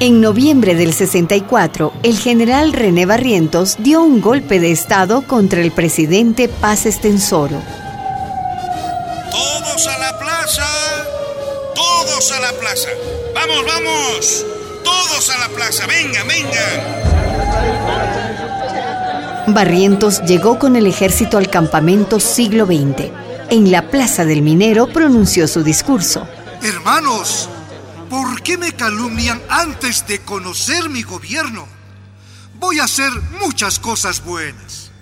En noviembre del 64, el general René Barrientos dio un golpe de Estado contra el presidente Paz Estensoro. ¡Todos a la plaza! ¡Todos a la plaza! ¡Vamos, vamos! ¡Todos a la plaza! ¡Venga, venga! Barrientos llegó con el ejército al campamento siglo XX. En la Plaza del Minero pronunció su discurso. Hermanos, ¿por qué me calumnian antes de conocer mi gobierno? Voy a hacer muchas cosas buenas,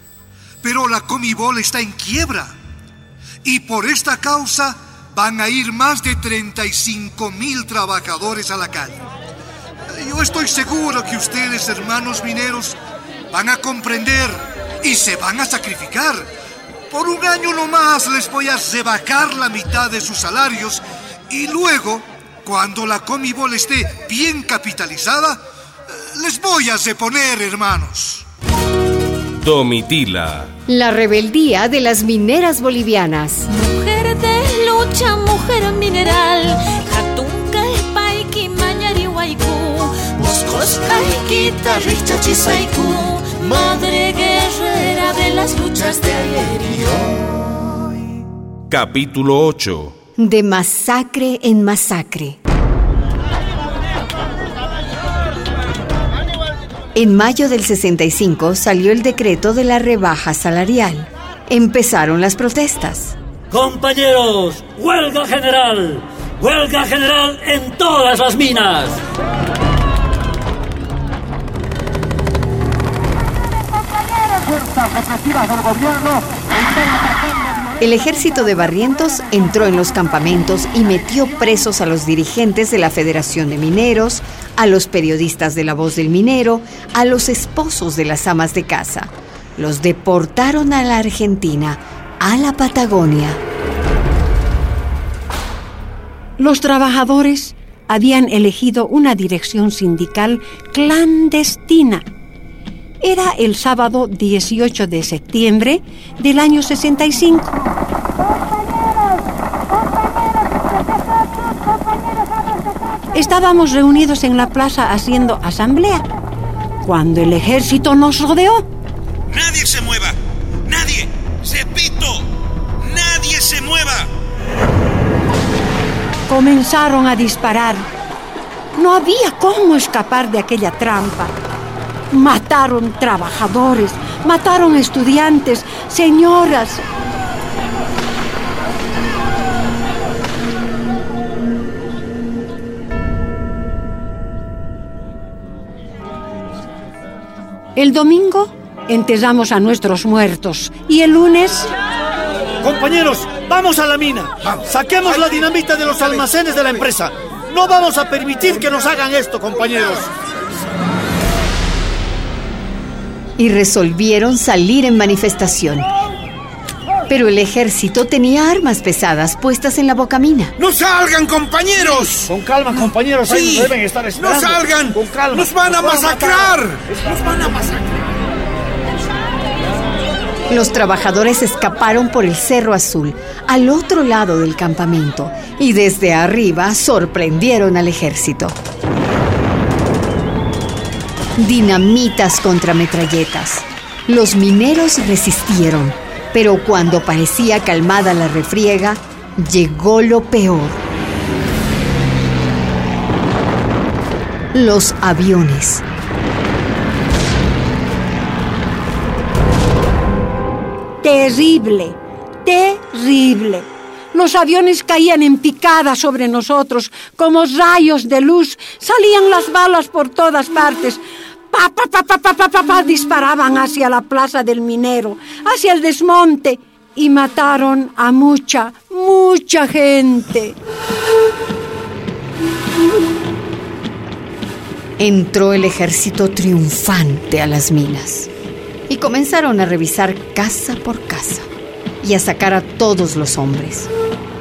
pero la Comibol está en quiebra y por esta causa van a ir más de 35 mil trabajadores a la calle. Yo estoy seguro que ustedes, hermanos mineros, van a comprender y se van a sacrificar. Por un año nomás les voy a rebajar la mitad de sus salarios y luego, cuando la Comibol esté bien capitalizada, les voy a reponer, hermanos. Domitila. La rebeldía de las mineras bolivianas. Mujer de lucha, mujer mineral, Jatunca, Paiki, Mañari, Waiku, Moscosca, Chisaiku, Madre guerrera de las luchas de ayer y hoy. Capítulo 8. De masacre en masacre. En mayo del 65 salió el decreto de la rebaja salarial. Empezaron las protestas. Compañeros, huelga general. Huelga general en todas las minas. El ejército de Barrientos entró en los campamentos y metió presos a los dirigentes de la Federación de Mineros, a los periodistas de La Voz del Minero, a los esposos de las amas de casa. Los deportaron a la Argentina, a la Patagonia. Los trabajadores habían elegido una dirección sindical clandestina. Era el sábado 18 de septiembre del año 65. Estábamos reunidos en la plaza haciendo asamblea cuando el ejército nos rodeó. ¡Nadie se mueva! ¡Nadie! ¡Repito! ¡Nadie se mueva! Comenzaron a disparar. No había cómo escapar de aquella trampa. Mataron trabajadores, mataron estudiantes, señoras. El domingo enterramos a nuestros muertos y el lunes Compañeros, vamos a la mina. Saquemos la dinamita de los almacenes de la empresa. No vamos a permitir que nos hagan esto, compañeros. Y resolvieron salir en manifestación. Pero el ejército tenía armas pesadas puestas en la bocamina. ¡No salgan, compañeros! Con calma, compañeros. Ahí Sí. nos deben estar ¡No salgan! Con calma. ¡Nos van a Nos masacrar! ¡Nos van a masacrar! Los trabajadores escaparon por el Cerro Azul, al otro lado del campamento, y desde arriba sorprendieron al ejército. Dinamitas contra metralletas. Los mineros resistieron, pero cuando parecía calmada la refriega, llegó lo peor. Los aviones. terrible, terrible. Los aviones caían en picada sobre nosotros como rayos de luz. Salían las balas por todas partes. Pa, pa, pa, pa, pa, pa, pa, pa, disparaban hacia la plaza del minero, hacia el desmonte y mataron a mucha, mucha gente. Entró el ejército triunfante a las minas y comenzaron a revisar casa por casa y a sacar a todos los hombres.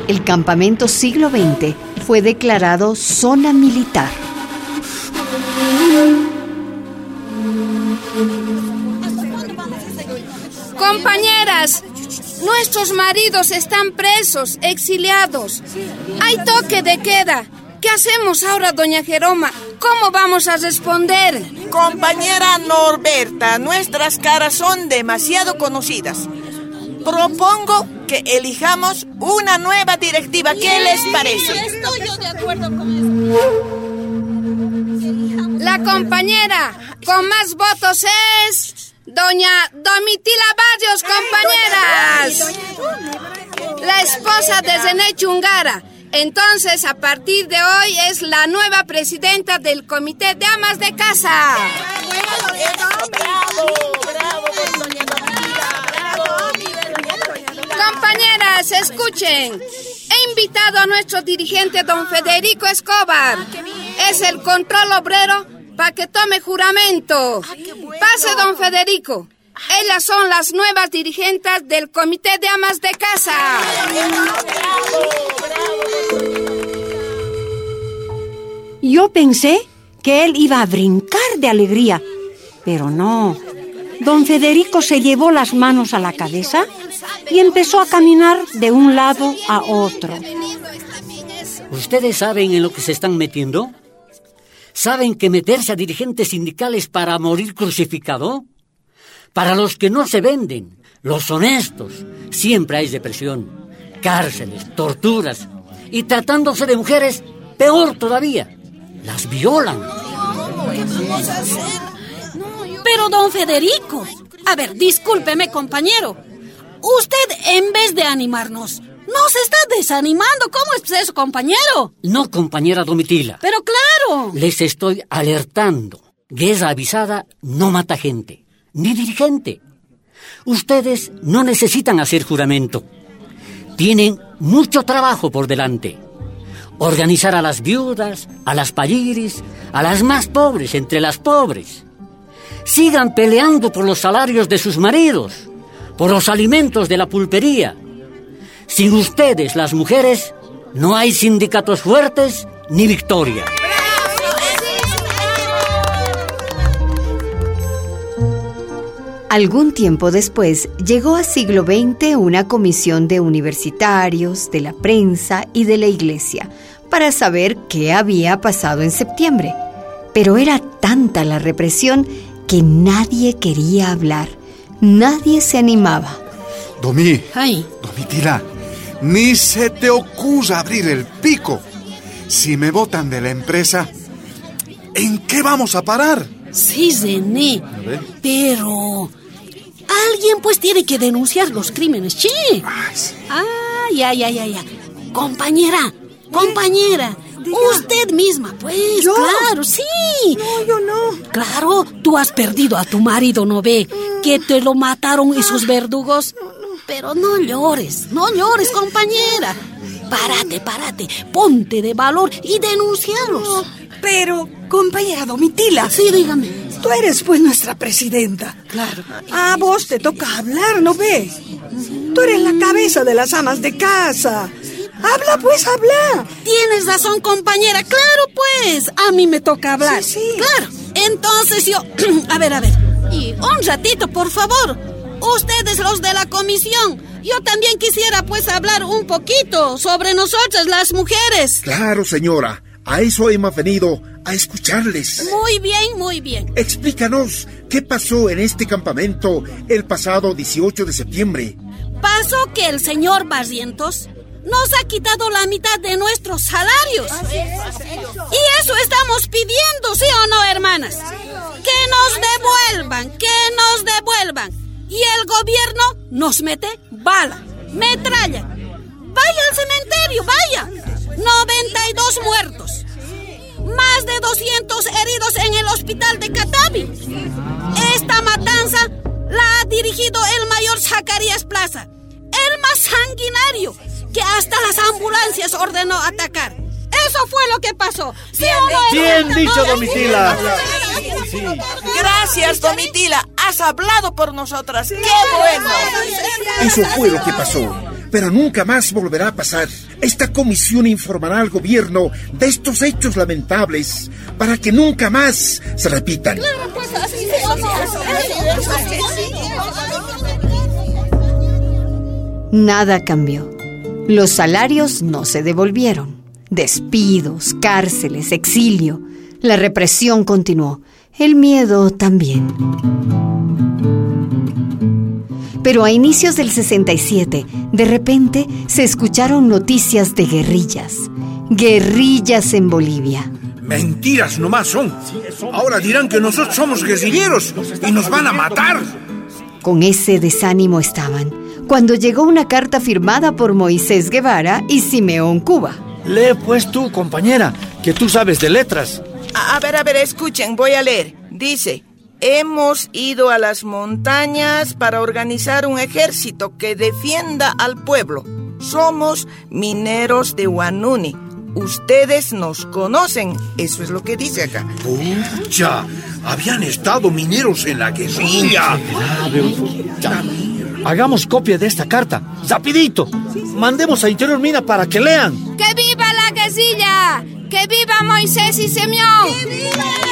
El campamento siglo XX fue declarado zona militar. Compañeras, nuestros maridos están presos, exiliados. Hay toque de queda. ¿Qué hacemos ahora, doña Jeroma? ¿Cómo vamos a responder? Compañera Norberta, nuestras caras son demasiado conocidas. Propongo que elijamos una nueva directiva. ¿Qué les parece? Estoy yo de acuerdo con La compañera con más votos es doña Domitila Barrios, compañeras. La esposa de René Chungara. Entonces, a partir de hoy es la nueva presidenta del Comité de Amas de Casa. Compañeras, escuchen. He invitado a nuestro dirigente, don Federico Escobar. Es el control obrero para que tome juramento. Pase, don Federico. Ellas son las nuevas dirigentes del Comité de Amas de Casa. Yo pensé que él iba a brincar de alegría, pero no. Don Federico se llevó las manos a la cabeza y empezó a caminar de un lado a otro. ¿Ustedes saben en lo que se están metiendo? ¿Saben que meterse a dirigentes sindicales para morir crucificado? Para los que no se venden, los honestos, siempre hay depresión, cárceles, torturas y tratándose de mujeres, peor todavía, las violan. Pero, don Federico, a ver, discúlpeme, compañero. Usted, en vez de animarnos, nos está desanimando. ¿Cómo es eso, compañero? No, compañera Domitila. Pero claro. Les estoy alertando. Guerra avisada no mata gente, ni dirigente. Ustedes no necesitan hacer juramento. Tienen mucho trabajo por delante. Organizar a las viudas, a las payiris, a las más pobres entre las pobres. Sigan peleando por los salarios de sus maridos, por los alimentos de la pulpería. Sin ustedes, las mujeres, no hay sindicatos fuertes ni victoria. Algún tiempo después llegó a siglo XX una comisión de universitarios, de la prensa y de la iglesia para saber qué había pasado en septiembre. Pero era tanta la represión que nadie quería hablar, nadie se animaba. Domi, Ay, Domitila, ni se te ocurra abrir el pico. Si me botan de la empresa, ¿en qué vamos a parar? sí, René. ver. Pero... Alguien pues tiene que denunciar los crímenes, sí. Ay, sí. Ay, ay, ay, ay, ay. Compañera, compañera. Usted misma, pues, claro, sí. No, yo no. Claro, tú has perdido a tu marido, ¿no ve? Que te lo mataron esos verdugos. Pero no llores, no llores, compañera. Párate, párate, ponte de valor y denúncialos. Pero, compañera Domitila. Sí, dígame. Tú eres pues nuestra presidenta. Claro. A vos te toca hablar, ¿no ves? Tú eres la cabeza de las amas de casa. Habla pues, habla. Tienes razón, compañera. Claro, pues. A mí me toca hablar. Sí, sí. Claro. Entonces yo... a ver, a ver. Y un ratito, por favor. Ustedes los de la comisión. Yo también quisiera pues hablar un poquito sobre nosotras, las mujeres. Claro, señora. A eso hemos venido, a escucharles. Muy bien, muy bien. Explícanos qué pasó en este campamento el pasado 18 de septiembre. Pasó que el señor Barrientos nos ha quitado la mitad de nuestros salarios. Y eso estamos pidiendo, ¿sí o no, hermanas? Que nos devuelvan, que nos devuelvan. Y el gobierno nos mete bala, metralla. Vaya al cementerio, vaya. 92 muertos. Más de 200 heridos en el hospital de Catavi. Esta matanza la ha dirigido el mayor Zacarías Plaza, el más sanguinario, que hasta las ambulancias ordenó atacar. Eso fue lo que pasó. ¿Sí o no, Bien dicho, Domitila. Sí. Gracias, Domitila. Has hablado por nosotras. ¡Qué bueno! Eso fue lo que pasó. Pero nunca más volverá a pasar. Esta comisión informará al gobierno de estos hechos lamentables para que nunca más se repitan. Nada cambió. Los salarios no se devolvieron. Despidos, cárceles, exilio. La represión continuó. El miedo también. Pero a inicios del 67, de repente se escucharon noticias de guerrillas. Guerrillas en Bolivia. Mentiras nomás son. Ahora dirán que nosotros somos guerrilleros y nos van a matar. Con ese desánimo estaban, cuando llegó una carta firmada por Moisés Guevara y Simeón Cuba. Lee pues tú, compañera, que tú sabes de letras. A, a ver, a ver, escuchen, voy a leer. Dice, hemos ido a las montañas para organizar un ejército que defienda al pueblo. Somos mineros de Huanuni. Ustedes nos conocen. Eso es lo que dice acá. Pucha, habían estado mineros en la guerrilla. Hagamos copia de esta carta. ¡Rapidito! Mandemos a Interior Mina para que lean. ¡Que viva la guerrilla! ¡Que viva Moisés y Simeón!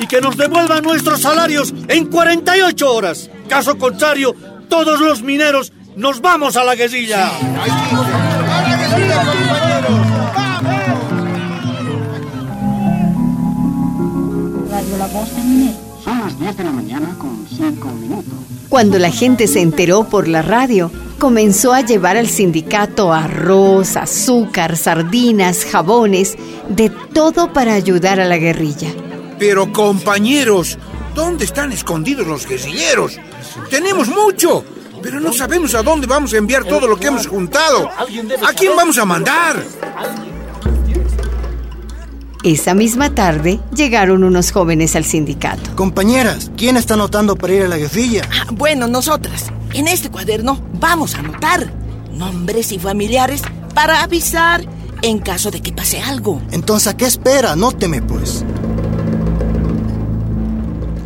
Y que nos devuelvan nuestros salarios en 48 horas. Caso contrario, todos los mineros nos vamos a la guerrilla. Radio La Voz de Minero. Son las 10 de la mañana con 5 minutos. Cuando la gente se enteró por la radio, comenzó a llevar al sindicato arroz, azúcar, sardinas, jabones, de todo para ayudar a la guerrilla. Pero compañeros, ¿dónde están escondidos los guerrilleros? Tenemos mucho, pero no sabemos a dónde vamos a enviar todo lo que hemos juntado. ¿A quién vamos a mandar? Esa misma tarde llegaron unos jóvenes al sindicato. Compañeras, ¿quién está anotando para ir a la guerrilla? Ah, bueno, nosotras. En este cuaderno vamos a anotar nombres y familiares para avisar en caso de que pase algo. Entonces, ¿a qué espera? Anóteme, pues.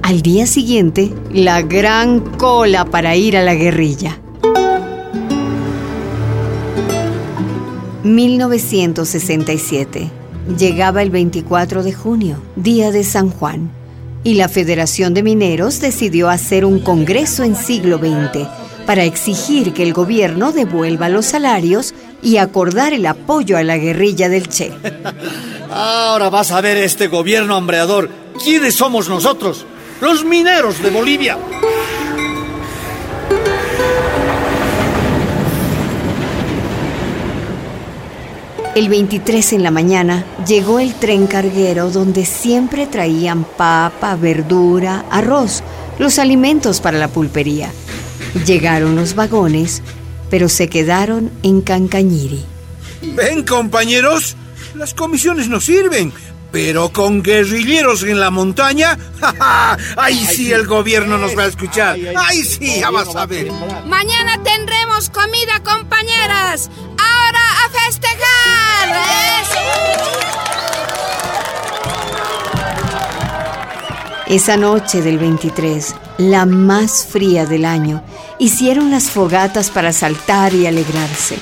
Al día siguiente, la gran cola para ir a la guerrilla. 1967. Llegaba el 24 de junio, día de San Juan, y la Federación de Mineros decidió hacer un congreso en siglo XX para exigir que el gobierno devuelva los salarios y acordar el apoyo a la guerrilla del Che. Ahora vas a ver este gobierno hambreador. ¿Quiénes somos nosotros? Los mineros de Bolivia. El 23 en la mañana llegó el tren carguero donde siempre traían papa, verdura, arroz, los alimentos para la pulpería. Llegaron los vagones, pero se quedaron en Cancañiri. Ven, compañeros, las comisiones no sirven, pero con guerrilleros en la montaña, ahí sí el gobierno nos va a escuchar. Ahí sí, ya vas a ver. Mañana tendremos comida, compañeras. Ahora a festejar. Esa noche del 23, la más fría del año, hicieron las fogatas para saltar y alegrarse,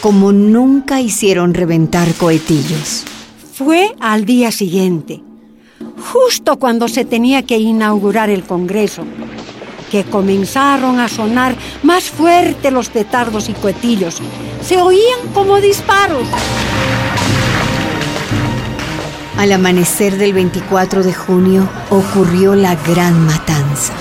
como nunca hicieron reventar cohetillos. Fue al día siguiente, justo cuando se tenía que inaugurar el Congreso, que comenzaron a sonar más fuerte los petardos y cohetillos. Se oían como disparos. Al amanecer del 24 de junio ocurrió la gran matanza.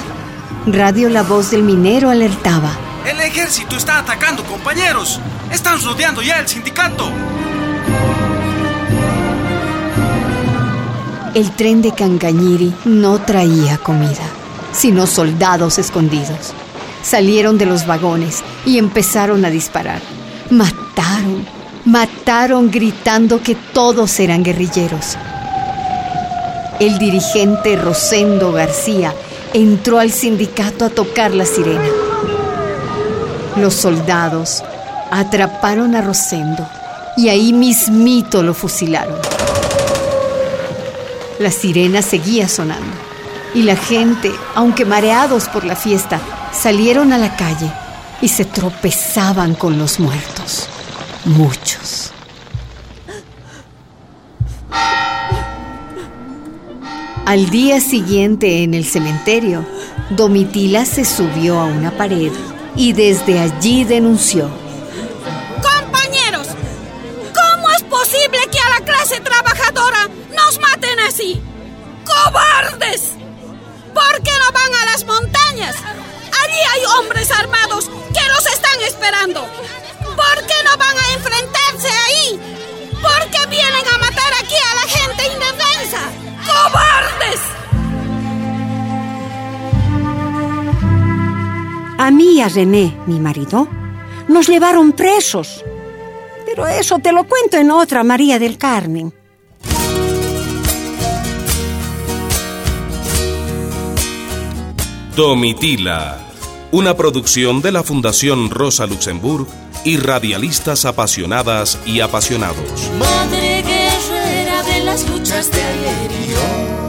Radio La Voz del Minero alertaba. El ejército está atacando, compañeros. Están rodeando ya el sindicato. El tren de Cancañiri no traía comida, sino soldados escondidos. Salieron de los vagones y empezaron a disparar. Mataron, mataron gritando que todos eran guerrilleros. El dirigente Rosendo García entró al sindicato a tocar la sirena. Los soldados atraparon a Rosendo y ahí mismito lo fusilaron. La sirena seguía sonando y la gente, aunque mareados por la fiesta, salieron a la calle y se tropezaban con los muertos. Muchos. Al día siguiente en el cementerio, Domitila se subió a una pared y desde allí denunció. Compañeros, ¿cómo es clase trabajadora nos maten así. ¡Cobardes! ¿Por qué no van a las montañas? Allí hay hombres armados que los están esperando. ¿Por qué no van a enfrentarse ahí? ¿Por qué vienen a matar aquí a la gente indefensa? ¡Cobardes! A mí y a René, mi marido, nos llevaron presos. Pero eso te lo cuento en otra María del Carmen. Domitila, una producción de la Fundación Rosa Luxemburg y radialistas apasionadas y apasionados. Madre guerrera de las luchas de ayer.